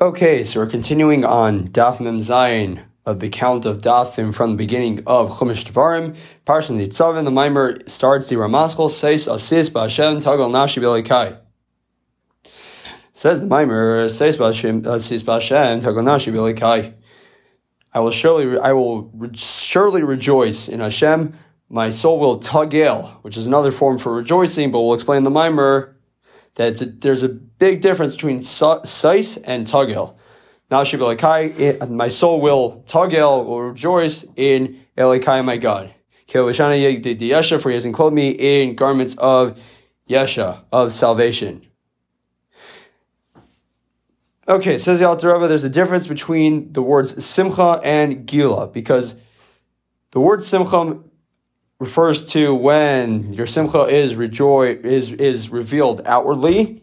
Okay, so we're continuing on Daf Mem Zayin of the count of Dafim from the beginning of Chumash Devarim. Parshat Nitzavim, the Mimer starts the Ramaskel, Seis Asis Ba'Hashem Tagal Nashi B'Elikai. Says the Mimer, Seis Ba'Hashem Tagal Nashi B'Elikai. I will surely, I will surely rejoice in Hashem. My soul will tugel, which is another form for rejoicing, but we'll explain the Mimer that a, there's a big difference between sais and tagel. Now she'll be like, bekai, my soul will tagel, will rejoice in Elikai, my God. Kilashana did the Yesha, for he has enclosed me in garments of Yesha, of salvation. Okay, says the Alter Rebbe, there's a difference between the words simcha and gila, because the word simcha refers to when your simcha is rejoice is is revealed outwardly,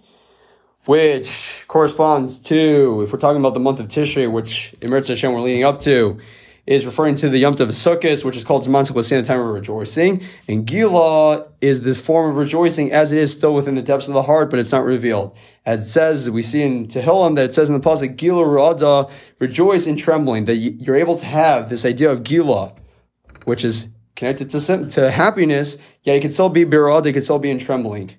which corresponds to if we're talking about the month of Tishrei, which Emirz Hashem we're leading up to, is referring to the Yom Tov Sukkot, which is called Zman the time of rejoicing. And Gila is the form of rejoicing as it is still within the depths of the heart, but it's not revealed. As it says, we see in Tehillim that it says in the pasuk, Gila Rada, rejoice in trembling, that you're able to have this idea of Gila, which is connected to, to happiness, yeah, it could still be birad, it could still be in trembling.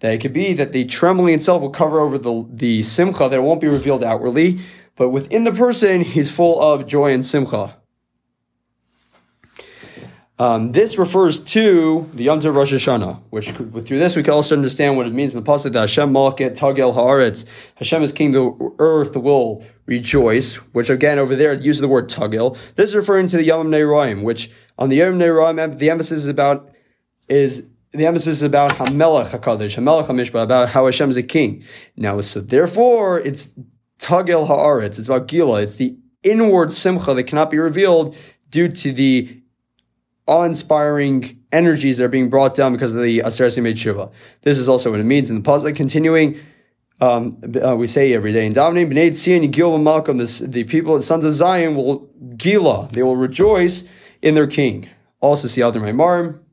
That it could be that the trembling itself will cover over the, the simcha, that it won't be revealed outwardly, but within the person, he's full of joy and simcha. Um, this refers to the Yom Tov Rosh Hashanah, which through this we can also understand what it means in the pasuk that Hashem Malket Tagel Haaretz, Hashem is king, the earth will rejoice. Which again over there it uses the word Tagel. This is referring to the Yom Neroim, which on the Yom Neroim the emphasis is about is the emphasis is about Hamelech Hakadosh, Hamelech Hamishpat, about how Hashem is a king. Now, so therefore it's Tagel Haaretz. It's about Gila. It's the inward simcha that cannot be revealed due to the awe-inspiring energies that are being brought down because of the Aser made Shiva. This is also what it means in the positive. Continuing, um, uh, we say every day in davening, Bnei Tzion Yigil Malcolm, the people, the sons of Zion will gila, they will rejoice in their king. Also see my marm.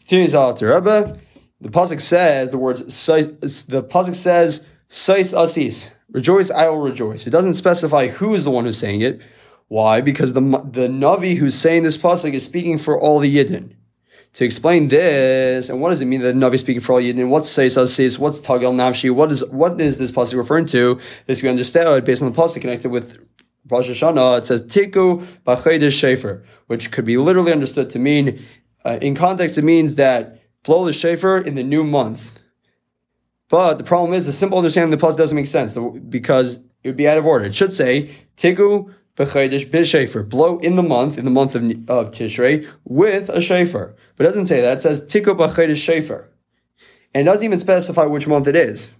Continues to Rebbe. The pasuk says the words. The pasuk says Sais Asis. Rejoice, I will rejoice. It doesn't specify who is the one who's saying it. Why? Because the the Navi who's saying this pasuk is speaking for all the Yidden. To explain this, and what does it mean that the Navi is speaking for all Yidden? What's says says? What's Tagel Navshi? What is what is this pasuk referring to? This can be understood based on the pasuk connected with Rosh Hashanah. It says Tiku B'Chodesh Shefer, which could be literally understood to mean, uh, in context, it means that blow the Shefer in the new month. But the problem is the simple understanding of the pasuk doesn't make sense because it would be out of order. It should say Tiku b'chaydish b'shefer, blow in the month, in the month of, of Tishrei, with a shefer. But it doesn't say that. It says tiku b'chaydish shefer. And it doesn't even specify which month it is.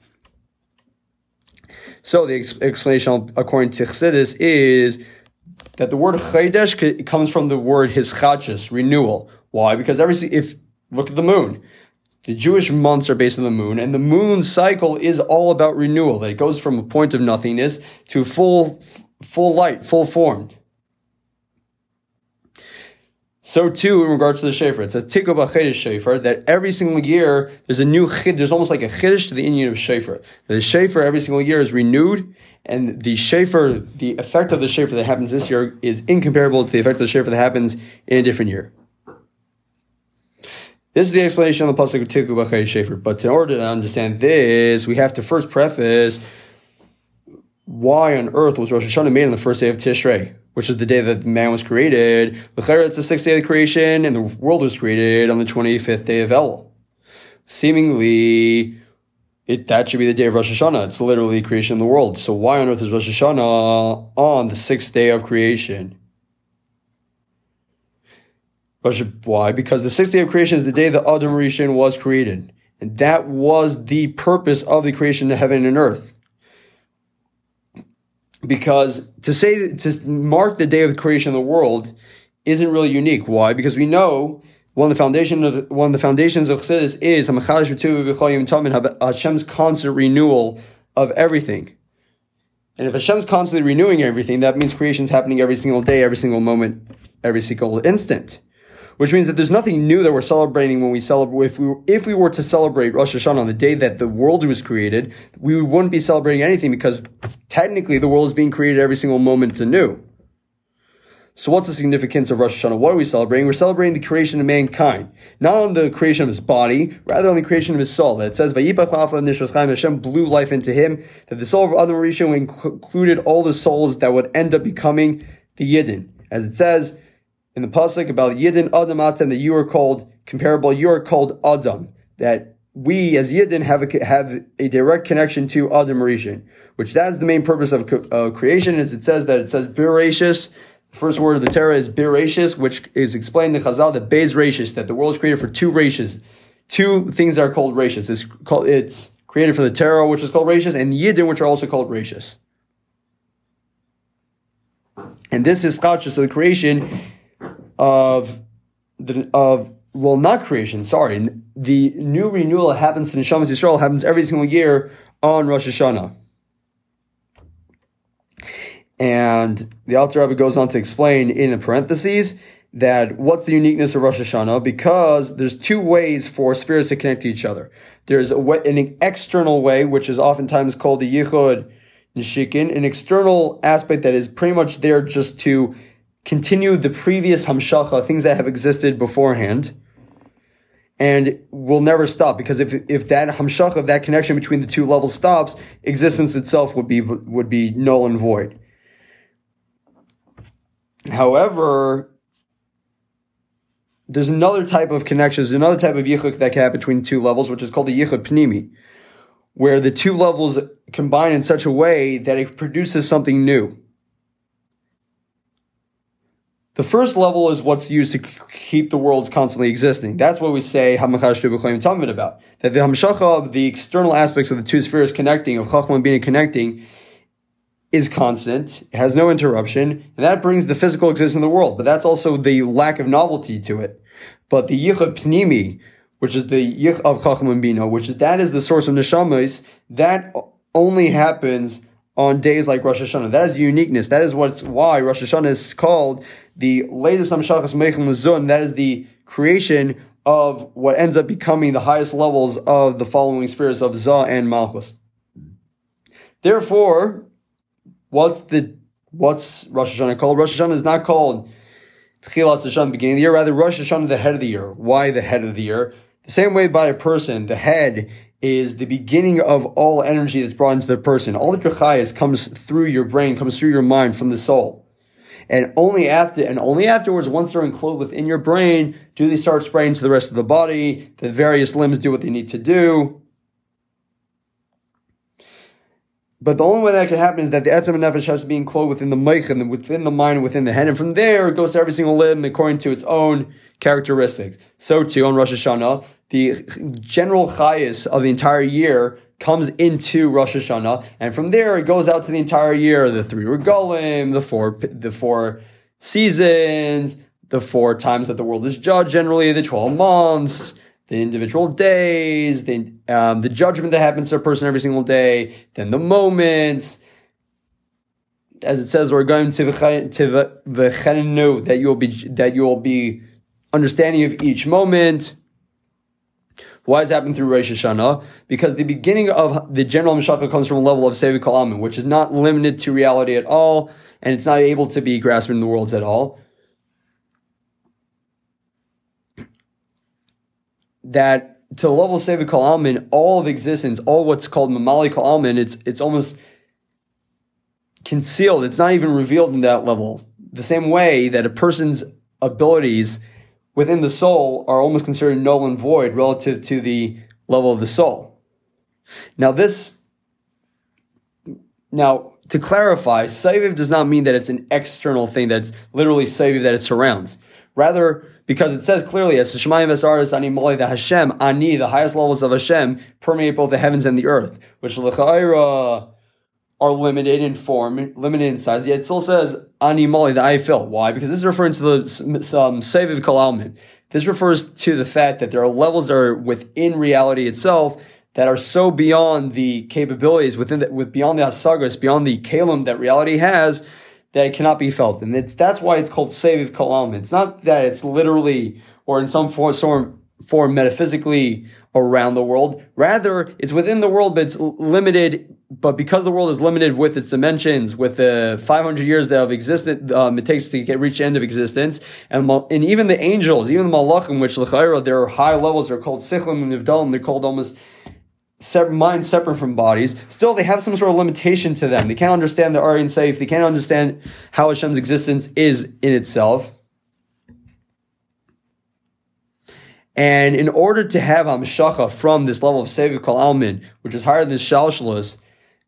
So the ex- explanation, according to Chassidus, is that the word chaydesh comes from the word hischachis, renewal. Why? Because every if look at the moon, the Jewish months are based on the moon, and the moon cycle is all about renewal. That it goes from a point of nothingness to full full light, full formed. So too, in regards to the shofar, it says tikku b'chedesh shofar that every single year there's a new chid. There's almost like a chiddush to the Indian of shofar. The shofar every single year is renewed, and the shofar, the effect of the shofar that happens this year is incomparable to the effect of the shofar that happens in a different year. This is the explanation of the pasuk of tikku b'chedesh shofar. But in order to understand this, we have to first preface why on earth was Rosh Hashanah made on the first day of Tishrei, which is the day that man was created? It's the sixth day of creation, and the world was created on the 25th day of El. Seemingly, it, that should be the day of Rosh Hashanah. It's literally creation of the world. So why on earth is Rosh Hashanah on the sixth day of creation? Why? Because the sixth day of creation is the day that Adam Rishon was created. And that was the purpose of the creation of heaven and earth because to say to mark the day of the creation of the world isn't really unique. Why? Because we know one of the foundation of the, one of the foundations of Chassidus is Hashem's constant renewal of everything. And if Hashem's constantly renewing everything, that means creation is happening every single day, every single moment, every single instant. Which means that there's nothing new that we're celebrating when we celebrate. If we if we were to celebrate Rosh Hashanah on the day that the world was created, we wouldn't be celebrating anything because technically the world is being created every single moment anew. So what's the significance of Rosh Hashanah? What are we celebrating? We're celebrating the creation of mankind, not on the creation of his body, rather on the creation of his soul. That it says, Hashem blew life into him, that the soul of Adam Rishon included all the souls that would end up becoming the Yidden. As it says in the Pasuk about Yidden, Adam, Atem, that you are called comparable, you are called Adam, that we as Yidden have a, have a direct connection to Adam Rishon, which that is the main purpose of uh, creation, as it says that it says Bereshis, first word of the Torah is Bereshis, which is explained in the Chazal that Bez Rashis, that the world is created for two Rashis, two things that are called Rashis. It's called it's created for the Torah, which is called Rashis, and Yidden, which are also called Rashis. And this is Skacha, so the creation of the of well, not creation. Sorry, the new renewal that happens in Neshamas Yisrael happens every single year on Rosh Hashanah. And the Alter Rebbe goes on to explain in the parentheses that what's the uniqueness of Rosh Hashanah? Because there's two ways for spheres to connect to each other. There's a way, an external way, which is oftentimes called the Yichud Nishikin, an external aspect that is pretty much there just to continue the previous Hamshacha, things that have existed beforehand and will never stop because if if that hamshach of that connection between the two levels stops, existence itself would be would be null and void. However, there's another type of connection, there's another type of yichuk that can happen between two levels, which is called the yichud pnimi, where the two levels combine in such a way that it produces something new. The first level is what's used to keep the worlds constantly existing. That's what we say Hamachashtu about. That the Hamshacha of the external aspects of the two spheres connecting, of Chachma and Bina connecting, is constant, has no interruption, and that brings the physical existence of the world. But that's also the lack of novelty to it. But the Yichud Pnimi, which is the Yich of Chacham and Bina, which that is the source of Neshamas, that only happens on days like Rosh Hashanah. That is uniqueness. That is what's why Rosh Hashanah is called the latest Amshachas Meichel Lazun. That is the creation of what ends up becoming the highest levels of the following spheres of Zah and Malchus. Therefore, What's the what's Rosh Hashanah called? Rosh Hashanah is not called Tchilat Hashanah, beginning of the year. Rather, Rosh Hashanah, the head of the year. Why the head of the year? The same way by a person, the head is the beginning of all energy that's brought into the person. All the trachayas comes through your brain, comes through your mind from the soul. And only after, and only afterwards, once they're enclosed within your brain, do they start spraying to the rest of the body. The various limbs do what they need to do. But the only way that could happen is that the etzem and nefesh has to be enclosed within the meich and within the mind within the head. And from there, it goes to every single limb according to its own characteristics. So too, on Rosh Hashanah, the general chayas of the entire year comes into Rosh Hashanah. And from there, it goes out to the entire year, the three regalim, the four, the four seasons, the four times that the world is judged generally, the 12 months, the individual days, the, um, the judgment that happens to a person every single day, then the moments. As it says, we're going to the that you'll be that you'll be understanding of each moment. Why does it happen through Rosh Hashanah? Because the beginning of the general Mashaka comes from a level of Sevi Kalamin, which is not limited to reality at all, and it's not able to be grasped in the worlds at all. that to the level of Sevi Kal Almin, all of existence, all what's called Mamali Kal Almin, it's it's almost concealed. It's not even revealed in that level. The same way that a person's abilities within the soul are almost considered null and void relative to the level of the soul. Now this now to clarify, Saviv does not mean that it's an external thing that's literally Saviv that it surrounds. Rather, because it says clearly, as the Shemayim Vesaris Ani Moli, the Hashem, Ani, the highest levels of Hashem, permeate both the heavens and the earth, which L'chaira are limited in form, limited in size, yet it still says Ani Moli, the I fill. Why? Because this is referring to the some um, Seviv. This refers to the fact that there are levels that are within reality itself that are so beyond the capabilities within the, with beyond the asagas, beyond the kalim that reality has, that it cannot be felt. And it's, that's why it's called Seviv Kol Almin. It's not that it's literally or in some form, form, metaphysically around the world. Rather, it's within the world, but it's limited. But because the world is limited with its dimensions, with the 500 years that have existed, um, it takes to get reach the end of existence, and and even the angels, even the malachim, which l'chayra, there are high levels. They're called sichlim and nivdalim. They're called almost minds separate from bodies, still they have some sort of limitation to them. They can't understand the Aryan safe. They can't understand how Hashem's existence is in itself. And in order to have Hamshacha from this level of Seviv Kol Almin, which is higher than Shalshalos,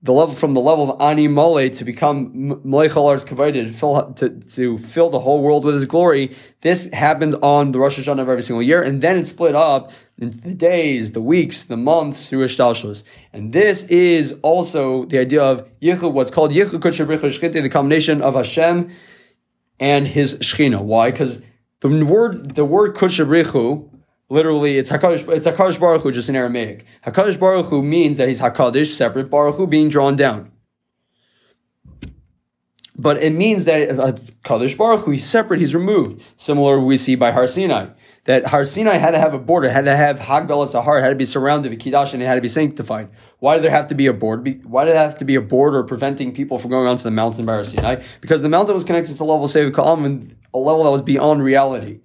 the level from the level of Ani Mole to become Mleichalar's Kavayda, to to, fill the whole world with his glory, this happens on the Rosh Hashanah of every single year, and then it's split up into the days, the weeks, the months through Ishtalshus. And this is also the idea of Yichud, what's called Yichud Kutshabricha the combination of Hashem and his Shechina. Why? Because the word, the word Kutshabrichu, literally, it's Hakadosh, it's Hakadosh Baruch Hu, just in Aramaic. Hakadosh Baruch Hu means that he's Hakadosh, separate, Baruch Hu being drawn down. But it means that uh, Kadosh Baruch Hu, he's separate, he's removed. Similar we see by Har Sinai that Har Sinai had to have a border, had to have Hagbel Sahar, had to be surrounded with Kiddush, and it had to be sanctified. Why did there have to be a board? Why did there have to be a border preventing people from going onto the mountain by Har Sinai? Because the mountain was connected to level of Sev Ka'am a level that was beyond reality.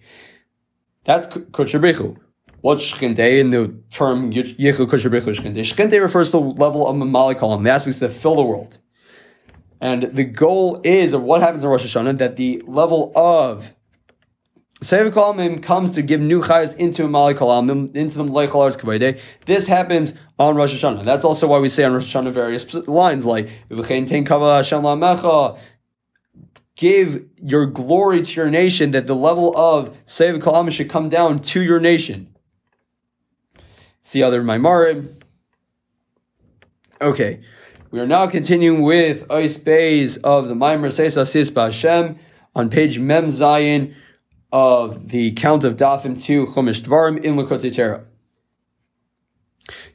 That's Kutshabrichu. What's Shchinte in the term Yechu Kutshabrichu Shchinte? Shchinte refers to the level of Mamali Kalam, the aspects that fill the world. And the goal is, of what happens in Rosh Hashanah, that the level of Sev Kalamim comes to give new chayas into Mali Kalamim, into the Chalar's Kavede. This happens on Rosh Hashanah. That's also why we say on Rosh Hashanah various lines like, Give your glory to your nation, that the level of Sev Kalamim should come down to your nation. See other Maimarim. Okay. We are now continuing with Ois Bays of the Maimer Seisa Sis Hashem on page Mem Zayin of the count of Dafim 2 Chumash Dvarim in Likkutei Torah.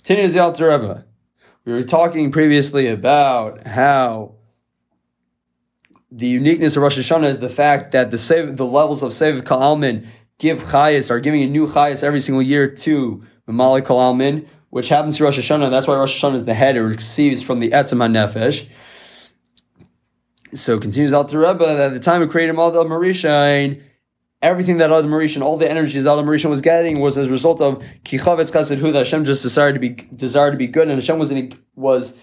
Tanya Rebbe. We were talking previously about how the uniqueness of Rosh Hashanah is the fact that the save, the levels of Sev Ka'almin give chayas, are giving a new chayas every single year to Mamali Ka'almin, which happens to Rosh Hashanah. That's why Rosh Hashanah is the head. It receives from the Etzem HaNefesh. So continues Alter Rebbe that at the time of creating all the Marishain, everything that Adam Marishan, all the energies Adam Marishan was getting was as a result of Kichavetz Hu, that Hashem just desired to be desired to be good, and Hashem was in was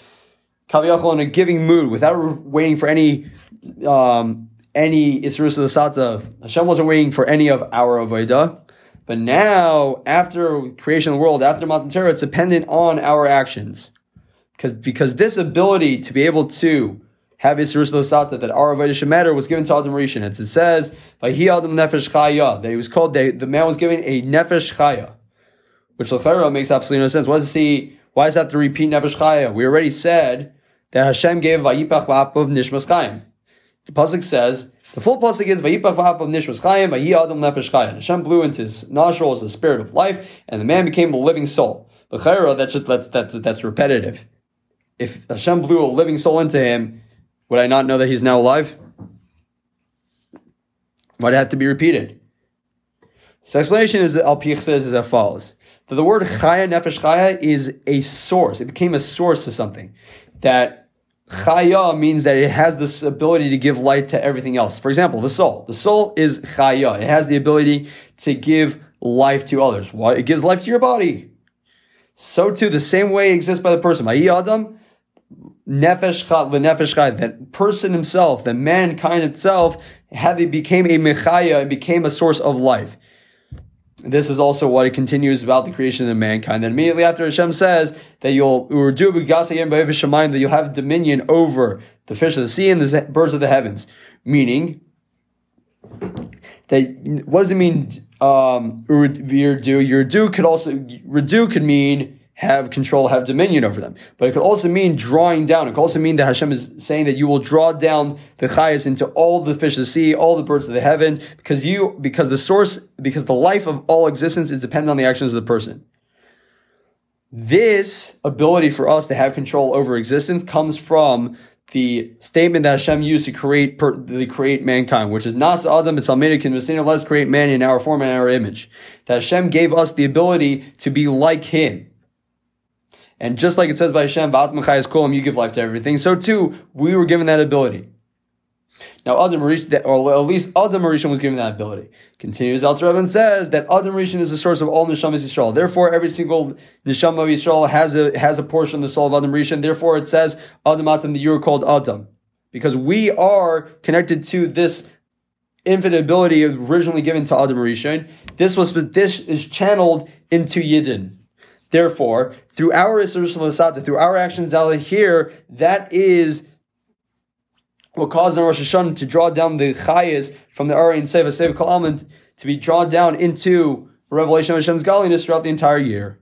Kaviyachol in a giving mood without waiting for any um, any Isrus Sata. Hashem wasn't waiting for any of our Avodah. But now, after creation of the world, after Matan Torah, it's dependent on our actions. Because, because this ability to be able to have Isrus Sata, that our Avodah Shemeter was given to Adam Rishon. It says, Vahi Adam Nefesh Chaya, that he was called, they, the man was given a Nefesh Chaya, which Lechera makes absolutely no sense. Why does he, why does it have to repeat Nefesh Chaya? We already said that Hashem gave Vayipach V'apav Nishmas Chaim. The Pasuk says, the full pasuk is Vayipach V'apav Nishmas Chaim, Vayi Adam Nefesh Chaya. Hashem blew into his nostrils the spirit of life, and the man became a living soul. The Lechera, that's just, that's, that's, that's repetitive. If Hashem blew a living soul into him, would I not know that he's now alive? Why'd it have to be repeated? So explanation is that Al says is as follows. That the word chaya nefesh chaya is a source. It became a source to something. That chaya means that it has this ability to give light to everything else. For example, the soul. The soul is chaya. It has the ability to give life to others. Why? It gives life to your body. So too, the same way exists by the person. Adam, nefesh nefesh that person himself, that mankind itself, had they became a mechaya and became a source of life. This is also what it continues about the creation of mankind. Then immediately after Hashem says that you'll that you'll have dominion over the fish of the sea and the birds of the heavens. Meaning that what does it mean? Um, Yurdu could also Redu could mean have control, have dominion over them. But it could also mean drawing down. It could also mean that Hashem is saying that you will draw down the chayas into all the fish of the sea, all the birds of the heavens, because you, because the source, because the life of all existence is dependent on the actions of the person. This ability for us to have control over existence comes from the statement that Hashem used to create per, create mankind, which is Nas Adam Mitzalmedikin let's create man in our form and our image. That Hashem gave us the ability to be like him. And just like it says by Hashem, you give life to everything, so too, we were given that ability. Now, Adam Rishon, or at least Adam Rishon was given that ability. Continues Alter and says that Adam Rishon is the source of all neshamas Yisrael. Therefore, every single neshama of Yisrael has a has a portion of the soul of Adam Rishon. Therefore, it says Adam Atam that you are called Adam because we are connected to this infinite ability originally given to Adam Rishon. This was this is channeled into Yidden. Therefore, through our Isra through our actions out here, that is what caused the Rosh Hashanah to draw down the Chayas from the Ari and Seva, Seva Kal to be drawn down into revelation of Hashem's godliness throughout the entire year.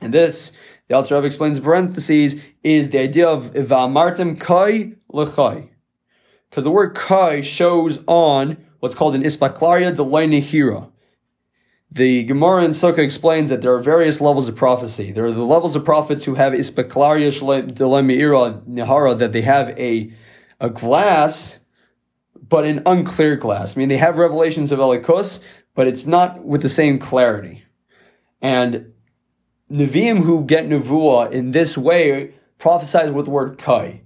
And this, the Alter Rebbe explains in parentheses, is the idea of Va'amartim Kai L'chai. Because the word Kai shows on what's called an Ispaklaria Delay Hira. The Gemara in Sukkah explains that there are various levels of prophecy. There are the levels of prophets who have ispeklaria delemiira nihara, that they have a, a glass, but an unclear glass. I mean, they have revelations of Elikos, but it's not with the same clarity. And Nevi'im who get Nevuah in this way prophesies with the word Kai.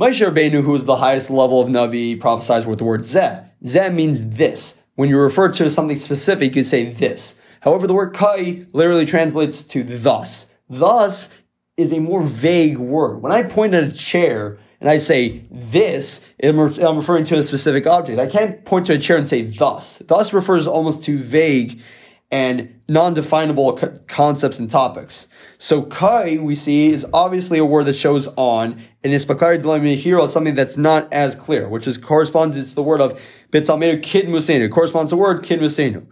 Moshe Rabbeinu, who is the highest level of Navi, prophesies with the word Zeh. Zeh means this. When you refer to something specific, you say this. However, the word kai literally translates to thus. Thus is a more vague word. When I point at a chair and I say this, I'm referring to a specific object. I can't point to a chair and say thus. Thus refers almost to vague and non-definable concepts and topics. So kai, we see, is obviously a word that shows on, and ispakari hero is something that's not as clear, which is corresponds to the word of bitzalmenu kid musenu, corresponds to the word kid musenu.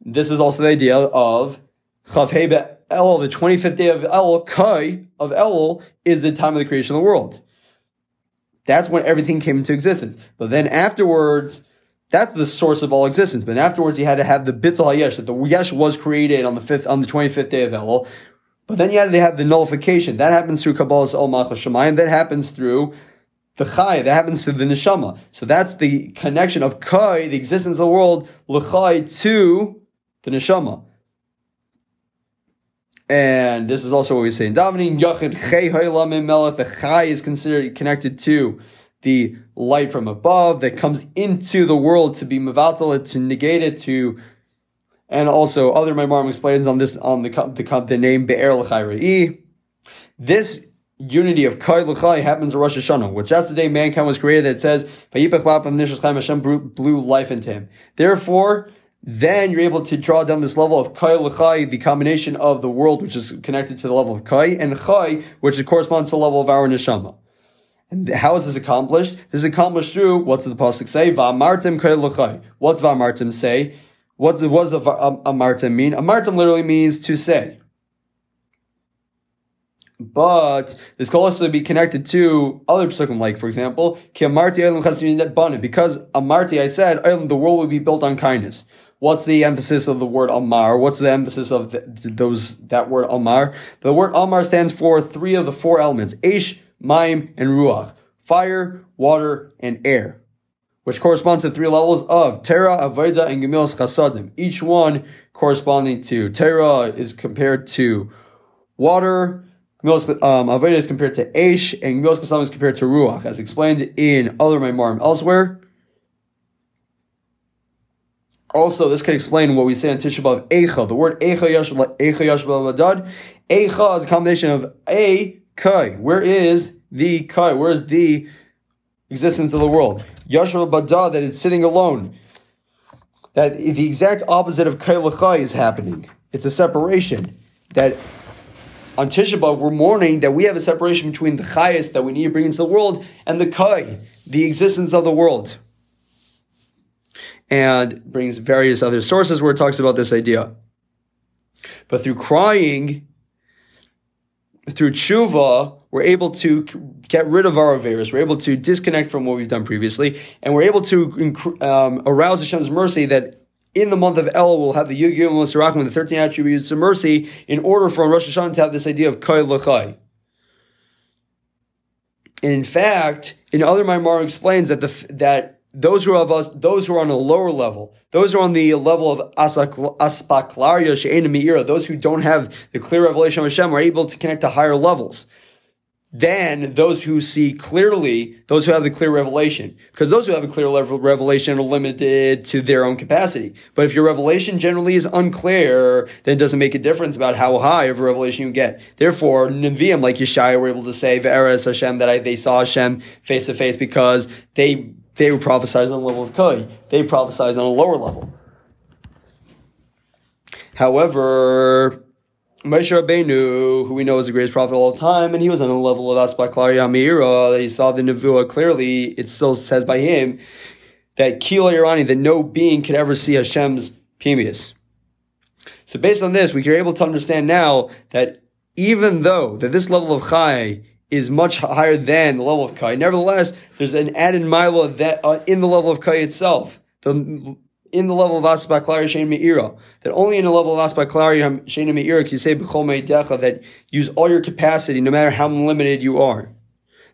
This is also the idea of chavhei El, the 25th day of El, kai, of El, is the time of the creation of the world. That's when everything came into existence. But then afterwards, that's the source of all existence. But afterwards, he had to have the bittul hayesh that the yesh was created on the fifth, on the twenty fifth day of Elul. But then you had to have the nullification. That happens through Kabbalah's Ol Malchus Shemayim. That happens through the Chai. That happens to the Neshama. So that's the connection of Kai, the existence of the world, L'chai, to the Neshama. And this is also what we say in davening. Yachid Chei Melech. The Chai is considered connected to the light from above that comes into the world to be mevatel to negate it, to and also other my Maimarim explains on this on the the, the name Be'er L'chai This unity of Kai L'chai happens in Rosh Hashanah, which that's the day mankind was created that says Hashem blew life into him. Therefore, then you're able to draw down this level of Kai L'chai, the combination of the world which is connected to the level of Kai, and Chai, which corresponds to the level of our Neshama. And how is this accomplished? This is accomplished through, what's the Pasuk say? Va'amartim l'chai. What's Va'amartim say? What's, what does a Amartim mean? Amartim literally means to say. But this can also be connected to other psukim, like for example, Ki Amarti Because Amarti, I said, the world will be built on kindness. What's the emphasis of the word Amar? What's the emphasis of the, those that word Amar? The word Amar stands for three of the four elements: Aish, Maim, and Ruach. Fire, water, and air. Which corresponds to three levels of Terra, Avodah, and Gemilas Chasadim. Each one corresponding to Terra is compared to water, Gemilas um, is compared to Aish, and Gemilas Chasadim is compared to Ruach, as explained in other Maimarim elsewhere. Also, this can explain what we say in Tisha B'Av, Eicha. The word Eicha Yashba Vadad. Eicha is a combination of A, Kai. Where is the Kai? Where is the existence of the world? Yashra Bada, that it's sitting alone. That the exact opposite of Kai L'chai is happening. It's a separation. That on Tisha B'Av, we're mourning that we have a separation between the Chayas that we need to bring into the world and the Kai, the existence of the world. And brings various other sources where it talks about this idea. But through crying, through tshuva, we're able to get rid of our averus. We're able to disconnect from what we've done previously, and we're able to um, arouse Hashem's mercy that in the month of El we'll have the Yud Sirachim, the 13 attributes of mercy, in order for Rosh Hashanah to have this idea of Kai L'chai. And in fact, in other Maimar explains that the that those who have us, those who are on a lower level, those who are on the level of aspaklaria she'ena those who don't have the clear revelation of Hashem, are able to connect to higher levels than those who see clearly, those who have the clear revelation. Because those who have a clear revelation are limited to their own capacity. But if your revelation generally is unclear, then it doesn't make a difference about how high of a revelation you get. Therefore, Nevi'im like Yeshaya were able to say, Ve'eres Hashem, that I, they saw Hashem face to face because they, they were prophesied on the level of Koi. They prophesied on a lower level. However, Moshe Rabbeinu, who we know is the greatest prophet of all time, and he was on the level of Aspaklari Amira, he saw the Nevuah clearly, it still says by him that Kila Irani, that no being could ever see Hashem's Pimius. So based on this, we are able to understand now that even though that this level of Chai is much higher than the level of Kai, nevertheless, there's an added mila that uh, in the level of Kai itself. The in the level of Asbaklari Shein Me'ira, that only in the level of Asbaklari Shein Me'ira can you say B'chol Me'decha, that use all your capacity, no matter how limited you are.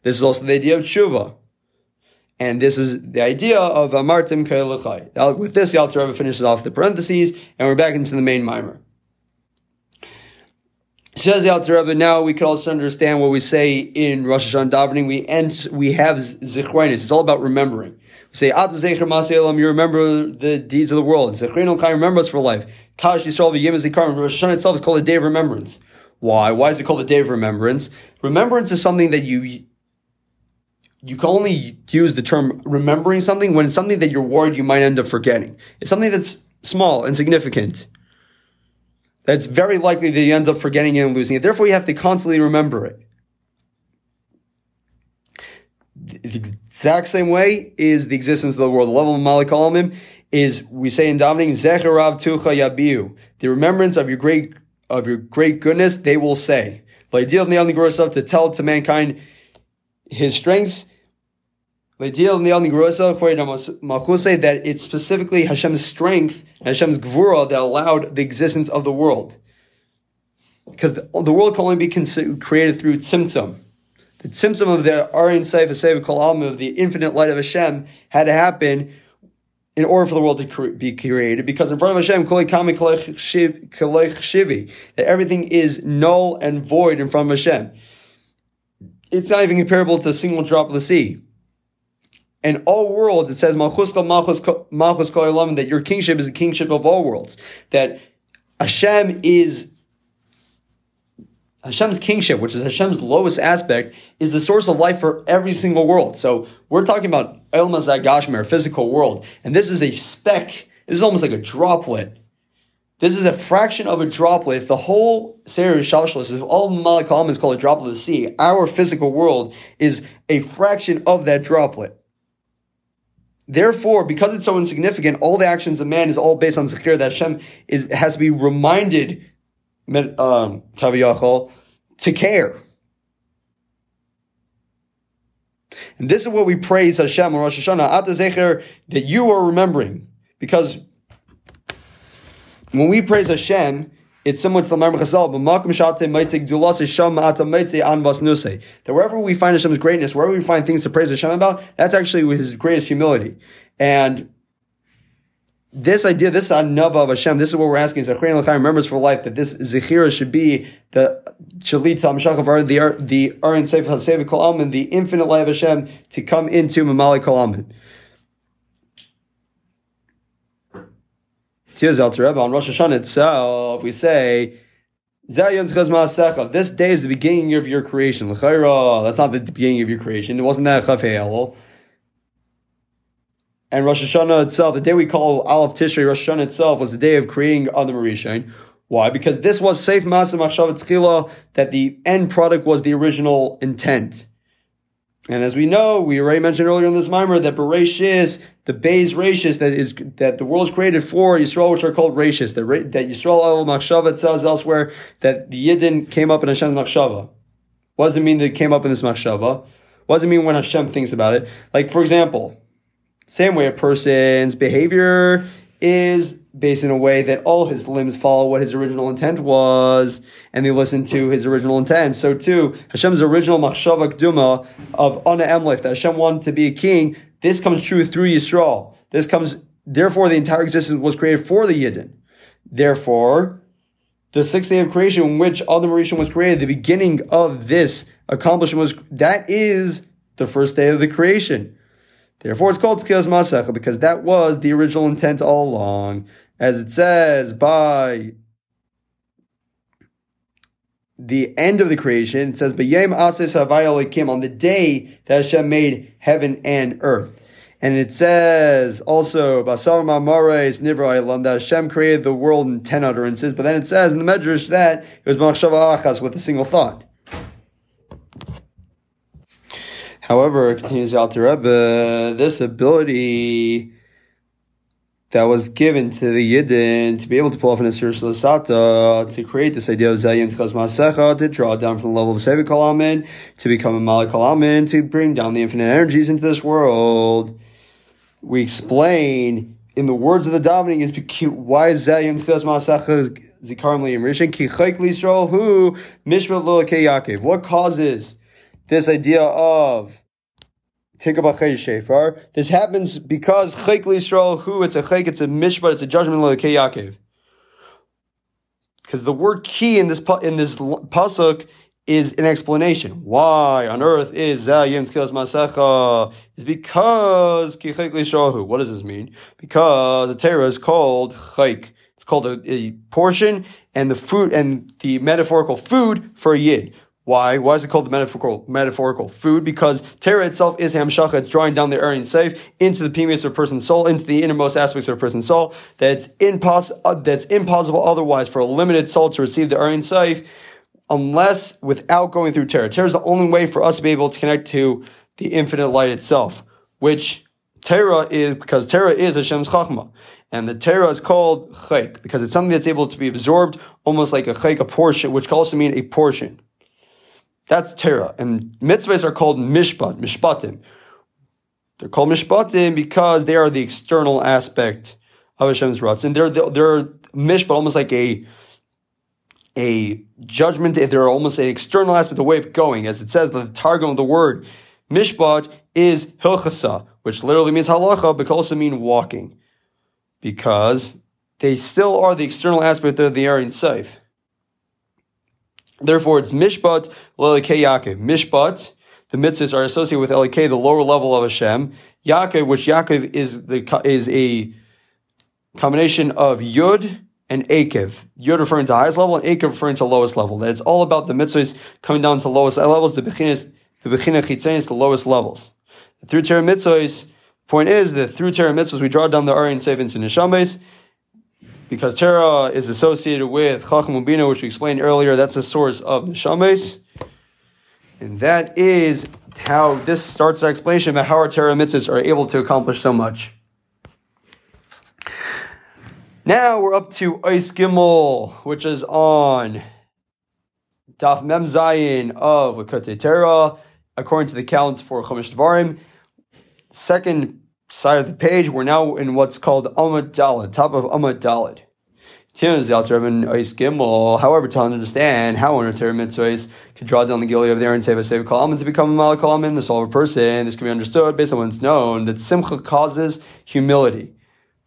This is also the idea of Tshuva. And this is the idea of Amartim Kailachai. With this, the Alter Rebbe finishes off the parentheses, and we're back into the main mimer. Says the Alter Rebbe, now we can also understand what we say in Rosh Hashanah davening. We end, we have zichroinus. It's all about remembering say, you remember the deeds of the world. Zechrin remember us for life. Kash Yisrael zikaron. Rosh Hashanah itself is called a day of remembrance. Why? Why is it called a day of remembrance? Remembrance is something that you you can only use the term remembering something when it's something that you're worried you might end up forgetting. It's something that's small and significant. That's very likely that you end up forgetting it and losing it. Therefore, you have to constantly remember it the exact same way is the existence of the world. The level of Malik Alamim is we say in davening, Zecharav Tucha Yabiu. The remembrance of your great of your great goodness, they will say. The ideal of the to tell to mankind his strengths. Ideal of the Machuse that it's specifically Hashem's strength and Hashem's gvura that allowed the existence of the world. Because the, the world can only be created through tzimtzum the symptom of the Arin Seif Seif Kol of the infinite light of Hashem had to happen in order for the world to be created, because in front of Hashem, that everything is null and void in front of Hashem. It's not even comparable to a single drop of the sea. And all worlds, it says, that your kingship is the kingship of all worlds. That Hashem is Hashem's kingship, which is Hashem's lowest aspect, is the source of life for every single world. So we're talking about El Mazagashmer, physical world, and this is a speck. This is almost like a droplet. This is a fraction of a droplet. If the whole Seir Shalshlis, if all Malakalam is called a droplet of the sea, our physical world is a fraction of that droplet. Therefore, because it's so insignificant, all the actions of man is all based on Zikr that Hashem is, has to be reminded um, to care. And this is what we praise Hashem on Rosh Hashanah, at the that you are remembering. Because when we praise Hashem, it's similar to the Mamre Chazal, but Malkum Shate Maitik Dulas Sham Ata Maite Anvas Nuse. that wherever we find Hashem's greatness, wherever we find things to praise Hashem about, that's actually His greatest humility. And this idea, this anava of Hashem, this is what we're asking. Is Achrein L'chaim remembers for life that this zechira should be the shalit hamshach of the the arin seif hasev kol the infinite light of Hashem to come into mamali kol Alter Rebbe on Rosh Hashanah itself. We say. This day is the beginning of your creation. That's not the beginning of your creation. It wasn't that Chaf and Rosh Hashanah itself, the day we call Aleph Tishrei, Rosh Hashanah itself was the day of creating Adam Rishon. Why? Because this was Seif Masim Machshavat Tzchila, that the end product was the original intent. And as we know, we already mentioned earlier in this mimer that Bereshis, the Bay's Rashis that is that the world is created for Yisrael, which are called Rashis. That, that Yisrael al Machshava says elsewhere that the Yidden came up in Hashem's Machshava. What does it mean that it came up in this Machshava? What does it mean when Hashem thinks about it? Like, for example, same way a person's behavior is based in a way that all his limbs follow what his original intent was, and they listen to his original intent. So too, Hashem's original machshava kduma of Ana Emlech, that Hashem wanted to be a king, this comes true through Yisrael. This comes, therefore, the entire existence was created for the Yidden. Therefore, the sixth day of creation, in which Adam Rishon was created, the beginning of this accomplishment was that is the first day of the creation. Therefore, it's called Tkilas Masecha because that was the original intent all along, as it says by the end of the creation. It says, "B'yem ases havayalikim" on the day that Hashem made heaven and earth. And it says also, Basar Mamares Nivra that Hashem created the world in ten utterances, but then it says in the Medrash that it was Machshava Achas with a single thought. However, continues Alter Rebbe, this ability that was given to the Yidden to be able to pull off an Asir Sata, to create this idea of Zayin Tchaz Masecha, to draw down from the level of Sevi Kalamin, to become a Malik to bring down the infinite energies into this world. We explain in the words of the davening is why is Zayin Tchaz Masecha Zikarim Liyim Rishon Ki Chayk Lisrael Hu Lilakei Yaakov. What causes this idea of Shefar. This happens because Chayk Yisrael, who it's a Chayk, it's a Mishpat, it's a judgment like Yaakov. Because the word key in this in this pasuk is an explanation. Why on earth is Zayim Tchilas Masecha? Is because Ki Chayk Yisrael. What does this mean? Because the Torah is called Chayk. It's called a, a portion and the food and the metaphorical food for a yid. Why? Why is it called the metaphorical metaphorical food? Because Torah itself is hamshacha. It's drawing down the Aryan safe into the pimius of a person's soul, into the innermost aspects of a person's soul. That's impossible. Uh, that's impossible otherwise for a limited soul to receive the Aryan safe, unless without going through Torah. Torah is the only way for us to be able to connect to the infinite light itself, which Torah is because Torah is Hashem's chachma. And the Torah is called chayk because it's something that's able to be absorbed almost like a chayk, a portion, which can also mean a portion. That's Torah. And mitzvahs are called mishpat, mishpatim. They're called mishpatim because they are the external aspect of Hashem's ruts. And they're, they're mishpat, almost like a, a judgment. They're almost an external aspect, a way of going. As it says, the targum of the word mishpat is hilchasa, which literally means halacha, but can also mean walking. Because they still are the external aspect of the Aryan Seif. Therefore, it's Mishpat Lelikei Yaakov. Mishpat, the mitzvahs are associated with Elikei, the lower level of Hashem. Yaakov, which Yaakov is the is a combination of Yud and Akev. Yud referring to highest level and Akev referring to lowest level. That it's all about the mitzvahs coming down to lowest levels, the bechinas, the bechina chitzenis, the lowest levels. Through Torah mitzvahs, point is that through Torah mitzvahs we draw down the Aryan Seif into Neshames, because Torah is associated with Chacham which we explained earlier, that's a source of Neshames. And that is how this starts the explanation about how our Torah mitzvahs are able to accomplish so much. Now we're up to Ice Gimel, which is on Daf Mem Zayin of Likkutei Torah, according to the calendar for Chumash Dvarim. Second side of the page, we're now in what's called Amud Dalad, top of Amud Dalad. However, to understand how one of Torah mitzvahs can draw down the guilty of the and save a save Kalaman to become a Malak Kalaman, the soul of a person, this can be understood based on what's known that Simcha causes humility.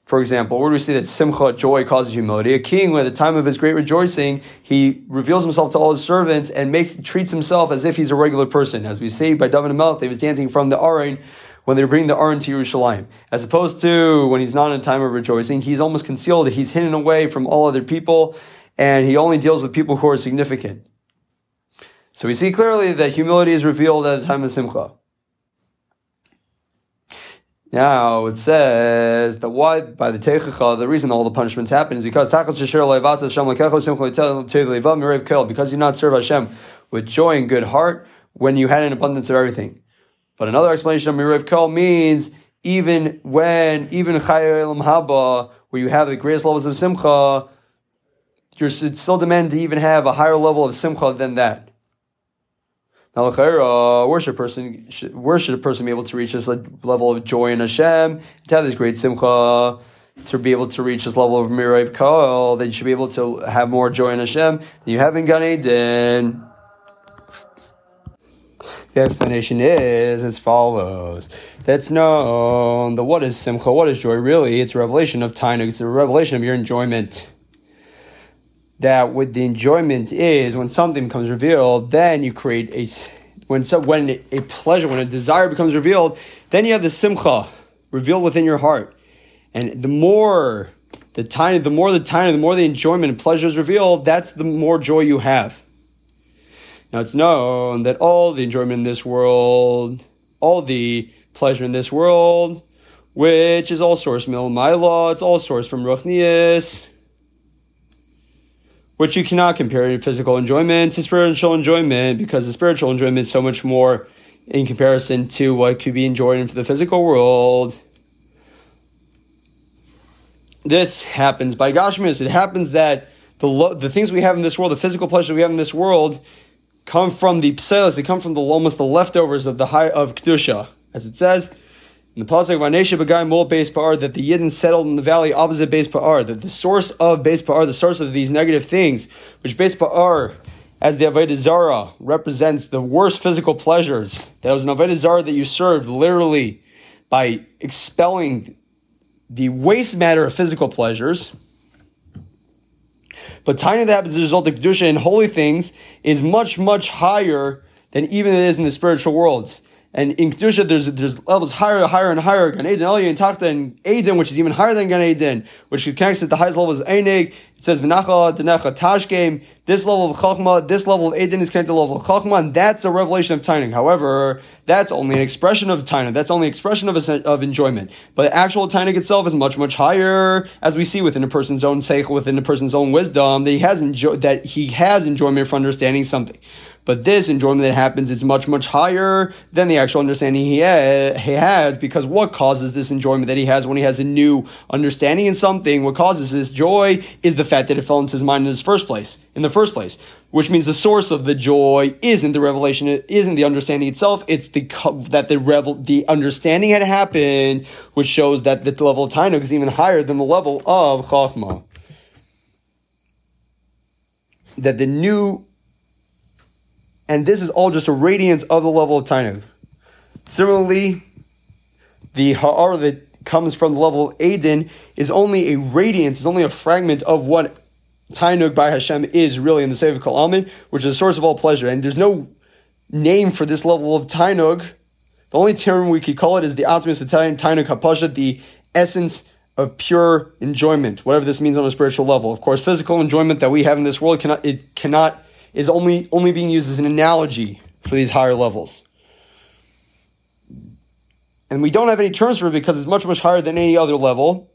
For example, where do we see that Simcha, joy, causes humility? A king, at the time of his great rejoicing, he reveals himself to all his servants and makes treats himself as if he's a regular person. As we see by David and Melch, he was dancing from the Aron when they bring the Aron to Yerushalayim. As opposed to when he's not in a time of rejoicing, he's almost concealed, he's hidden away from all other people, and he only deals with people who are significant. So we see clearly that humility is revealed at the time of Simcha. Now it says that why by the Teichacha, the reason all the punishments happen is because because you not serve Hashem with joy and good heart when you had an abundance of everything. But another explanation of Mirav Kol means even when, even Chayyim Haba, where you have the greatest levels of Simcha, you're still demanded to even have a higher level of Simcha than that. Now, uh, where should a person, where should a person be able to reach this level of joy in Hashem, to have this great Simcha? to be able to reach this level of Miraiv Kol, that you should be able to have more joy in Hashem than you have in Gan Eden. The explanation is as follows. That's known. The what is simcha? What is joy? Really, it's a revelation of time. It's a revelation of your enjoyment. That what the enjoyment is when something becomes revealed, then you create a when so, when a pleasure, when a desire becomes revealed, then you have the simcha revealed within your heart, and the more the tiny, the more the tiny, the more the enjoyment and pleasure is revealed, that's the more joy you have. Now it's known that all the enjoyment in this world, all the pleasure in this world, which is all source mil my law, it's all source from Ruchnius, which you cannot compare in physical enjoyment to spiritual enjoyment because the spiritual enjoyment is so much more in comparison to what could be enjoyed in the physical world. This happens by Gashmis. It happens that the lo- the things we have in this world, the physical pleasure we have in this world, come from the pselos, they come from the almost the leftovers of the high of kedusha, as it says in the pasuk of Anesha Bagai Mol Beis Pa'ar that the Yidden settled in the valley opposite Beis Pa'ar, that the source of Beis Pa'ar, the source of these negative things, which Beis Pa'ar, as the Avodah Zara, represents the worst physical pleasures. That was an Avodah Zara that you served literally by expelling the waste matter of physical pleasures. But tiny that happens as a result of Kedusha in holy things is much, much higher than even it is in the spiritual worlds. And in Kedusha, there's, there's levels higher, higher, and higher. Gan Eden, and Tachta, and Eden, which is even higher than Gan Eden, which connects at the highest level is Einig. It says, V'nacha, Denecha, Tashgame. This level of Chachma, this level of Eden is connected to the level of Chachma, and that's a revelation of Taining. However, that's only an expression of Taining. That's only expression of, of enjoyment. But actual Taining itself is much, much higher, as we see within a person's own seich, within a person's own wisdom, that he has enjoy, that he has enjoyment for understanding something. But this enjoyment that happens is much, much higher than the actual understanding he, ha- he has because what causes this enjoyment that he has when he has a new understanding in something, what causes this joy is the fact that it fell into his mind in his first place, in the first place. Which means the source of the joy isn't the revelation, it isn't the understanding itself. It's the that the revel the understanding had happened, which shows that the level of Tainuk is even higher than the level of Chachma. That the new and this is all just a radiance of the level of Tainug. Similarly, the Ha'ar that comes from the level of Eden is only a radiance, is only a fragment of what Tainug by Hashem is really in the Sovev Kol Almin, which is the source of all pleasure. And there's no name for this level of Tainug. The only term we could call it is the Atzmis Italian Tainug Hapasha, the essence of pure enjoyment, whatever this means on a spiritual level. Of course, physical enjoyment that we have in this world cannot it cannot is only, only being used as an analogy for these higher levels. And we don't have any terms for it because it's much, much higher than any other level.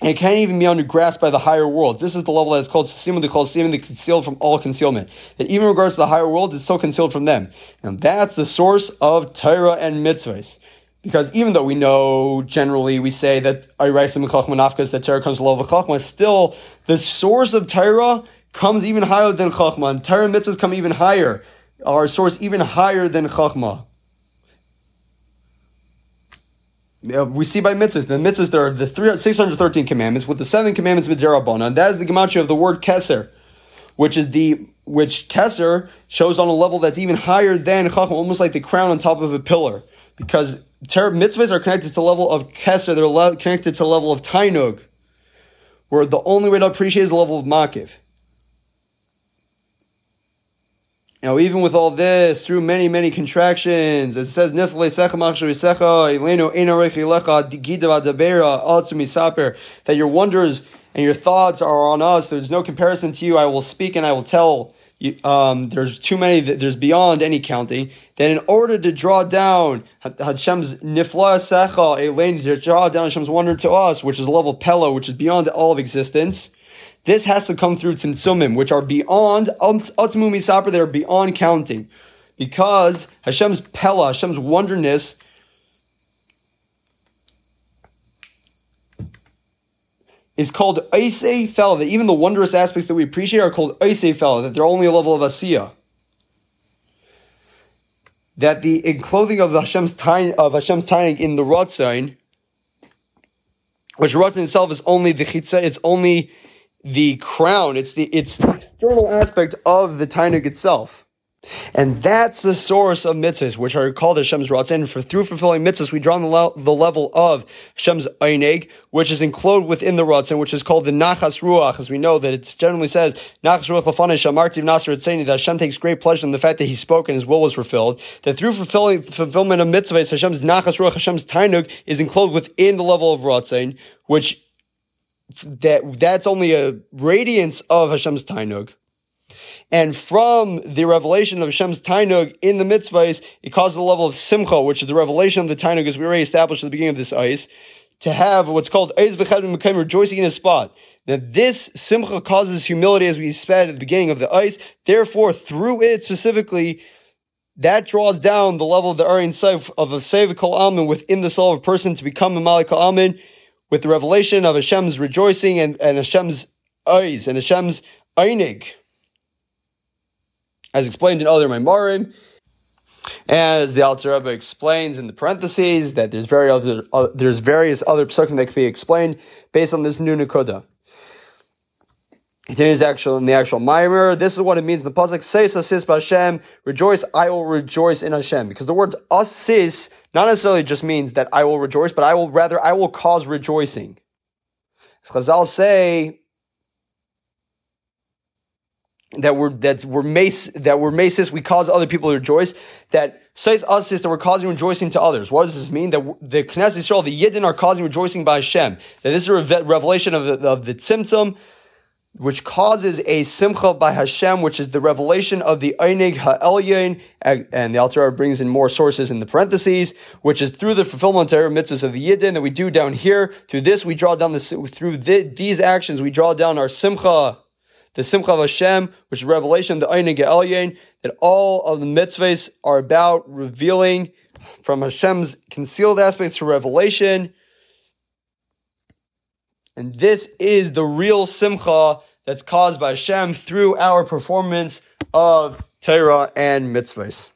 And it can't even be under grasp by the higher world. This is the level that is called Simun, the called Simun, the concealed from all concealment. That even in regards to the higher world, it's still concealed from them. And that's the source of Torah and mitzvahs. Because even though we know generally we say that Iraisim and Chachmanafkas, that Torah comes to the level of Chachma, still the source of Torah comes even higher than Chachma, and Torah mitzvahs come even higher, our source even higher than Chachma. Uh, we see by mitzvahs, the mitzvahs there are the 613 commandments with the seven commandments of mitzvah and that is the gematria of the word keser, which is the which keser shows on a level that's even higher than chachma, almost like the crown on top of a pillar, because ter- mitzvahs are connected to the level of keser, they're connected to the level of tainug, where the only way to appreciate is the level of makiv. Now, even with all this, through many, many contractions, it says, that your wonders and your thoughts are on us. There's no comparison to you. I will speak and I will tell. You, um, there's too many, there's beyond any counting. Then in order to draw down Hashem's nifla secha, to draw down Hashem's wonder to us, which is a level Pella, which is beyond all of existence, this has to come through tzimtzumim, which are beyond atzmu misaper, they are beyond counting, because Hashem's pella, Hashem's wonderness. Is called Isei Fella, that even the wondrous aspects that we appreciate are called Isei Fella, that they're only a level of Asiya that the enclothing of Hashem's time of Hashem's timing in the Ratzon which Ratzon itself is only the chitza, it's only the crown, it's the, it's the external aspect of the Tainug itself. And that's the source of mitzvahs, which are called Hashem's Ratzon. For through fulfilling mitzvahs, we draw the, le- the level of Hashem's Eineg, which is enclosed within the Ratzon, which is called the Nachas Ruach, as we know that it generally says, Nachas Ruach Lafane Shamartiv Nasr that Hashem takes great pleasure in the fact that he spoke and his will was fulfilled. That through fulfilling, fulfillment of mitzvahs, Hashem's Nachas Ruach, Hashem's tainuk, is enclosed within the level of Ratzon, which that that's only a radiance of Hashem's Tainug. And from the revelation of Hashem's Tainug in the mitzvahs, it causes the level of Simcha, which is the revelation of the Tainug, as we already established at the beginning of this ice, to have what's called Eiz V'chad rejoicing in a spot. Now this Simcha causes humility, as we said at the beginning of the ice. Therefore, through it specifically, that draws down the level of the Ohr Ein Sof of a Sovev Kol Almin within the soul of a person to become a Malika Amin with the revelation of Hashem's rejoicing and, and Hashem's eyes and Hashem's einig as explained in other Maimarim. As the Alter Rebbe explains in the parentheses that there's very other uh, there's various other psukim that can be explained based on this new nakuda. Continues actual in the actual Maimer. This is what it means in the pasuk. Says asis Hashem, rejoice. I will rejoice in Hashem because the word asis not necessarily just means that I will rejoice, but I will rather I will cause rejoicing. As Chazal say that we're that we're mace that we're maces, we cause other people to rejoice. That says us that we're causing rejoicing to others. What does this mean? That the Knesset Yisrael, the Yidden, are causing rejoicing by Hashem. That this is a revelation of the, of the Tzimtzum, which causes a simcha by Hashem, which is the revelation of the Einig Ha'elyon, and the Alter brings in more sources in the parentheses, which is through the fulfillment of the mitzvahs of the Yidden that we do down here. Through this, we draw down this through the, these actions, we draw down our simcha the Simcha of Hashem, which is revelation, of the Einig Elyon, that all of the mitzvahs are about revealing from Hashem's concealed aspects to revelation. And this is the real Simcha that's caused by Hashem through our performance of Torah and mitzvahs.